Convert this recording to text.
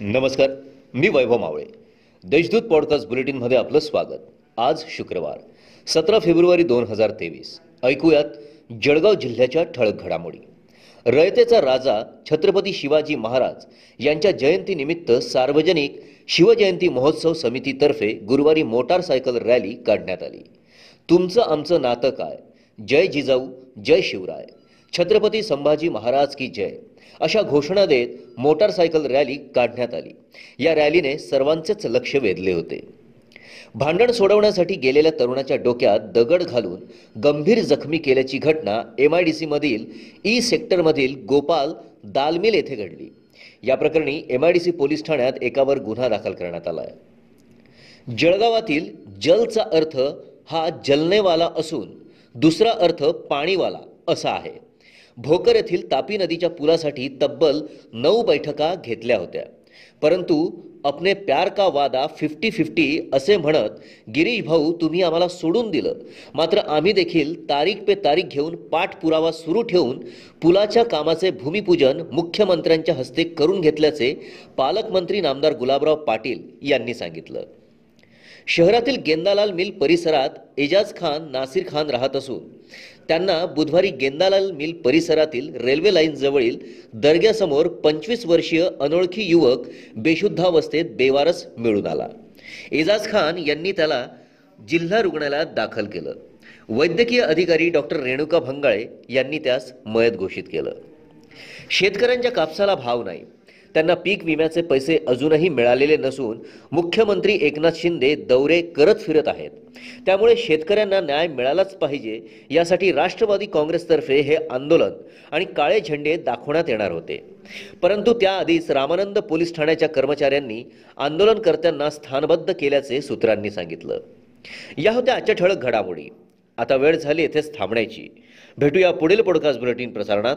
नमस्कार मी वैभव मावळे. देशदूत पॉडकास्ट बुलेटिनमध्ये आपलं स्वागत. आज शुक्रवार सतरा फेब्रुवारी दोन हजार तेवीस. ऐकूयात जळगाव जिल्ह्याच्या ठळक घडामोडी. रयतेचा राजा छत्रपती शिवाजी महाराज यांच्या जयंतीनिमित्त सार्वजनिक शिवजयंती महोत्सव समितीतर्फे गुरुवारी मोटारसायकल रॅली काढण्यात आली. तुमचं आमचं नातं काय? जय जिजाऊ जय शिवराय. छत्रपती संभाजी महाराज की जय. अशा घोषणा देत मोटारसायकल रॅली काढण्यात आली. या रॅलीने सर्वांचेच लक्ष वेधले होते. भांडण सोडवण्यासाठी गेलेल्या तरुणाच्या डोक्यात दगड घालून गंभीर जखमी केल्याची घटना एम आय डी सीमधील ई सेक्टरमधील गोपाल दालमिल येथे घडली. या प्रकरणी M I D C police ठाण्यात एकावर गुन्हा दाखल करण्यात आला आहे जळगावातील जलचा अर्थ हा जलनेवाला असून दुसरा अर्थ पाणीवाला असा आहे. भोकर येथील तापी नदीच्या पुलासाठी तब्बल नऊ बैठका घेतल्या होत्या. परंतु अपने प्यार का वादा फिफ्टी फिफ्टी असे म्हणत गिरीश भाऊ तुम्ही आम्हाला सोडून दिलं. मात्र आम्ही देखील तारीख पे तारीख घेऊन पाठपुरावा सुरू ठेवून पुलाच्या कामाचे भूमिपूजन मुख्यमंत्र्यांच्या हस्ते करून घेतल्याचे पालकमंत्री नामदार गुलाबराव पाटील यांनी सांगितलं. शहरातील गेंदालाल मिल परिसरात एजाज खान नासिर खान राहत असून त्यांना बुधवारी गेंदालाल मिल परिसरातील रेल्वे लाईन जवळील दर्ग्यासमोर पंचवीस वर्षीय अनोळखी युवक बेशुद्धावस्थेत बेवारस मिळून आला. एजाज खान यांनी त्याला जिल्हा रुग्णालयात दाखल केलं. वैद्यकीय अधिकारी डॉक्टर रेणुका भंगाळे यांनी त्यास मयत घोषित केलं. शेतकऱ्यांच्या कापसाला भाव नाही. त्यांना पीक विम्याचे पैसे अजूनही मिळालेले नसून मुख्यमंत्री एकनाथ शिंदे दौरे करत फिरत आहेत. त्यामुळे शेतकऱ्यांना न्याय मिळालाच पाहिजे यासाठी राष्ट्रवादी काँग्रेसतर्फे हे आंदोलन आणि काळे झेंडे दाखवण्यात येणार होते. परंतु त्याआधीच रामानंद पोलीस ठाण्याच्या कर्मचाऱ्यांनी आंदोलनकर्त्यांना स्थानबद्ध केल्याचे सूत्रांनी सांगितलं. या होत्या आजच्या ठळक घडामोडी. आता वेळ झाली येथेच थांबण्याची. भेटूया पुढील पॉडकास्ट बुलेटिन प्रसारणात.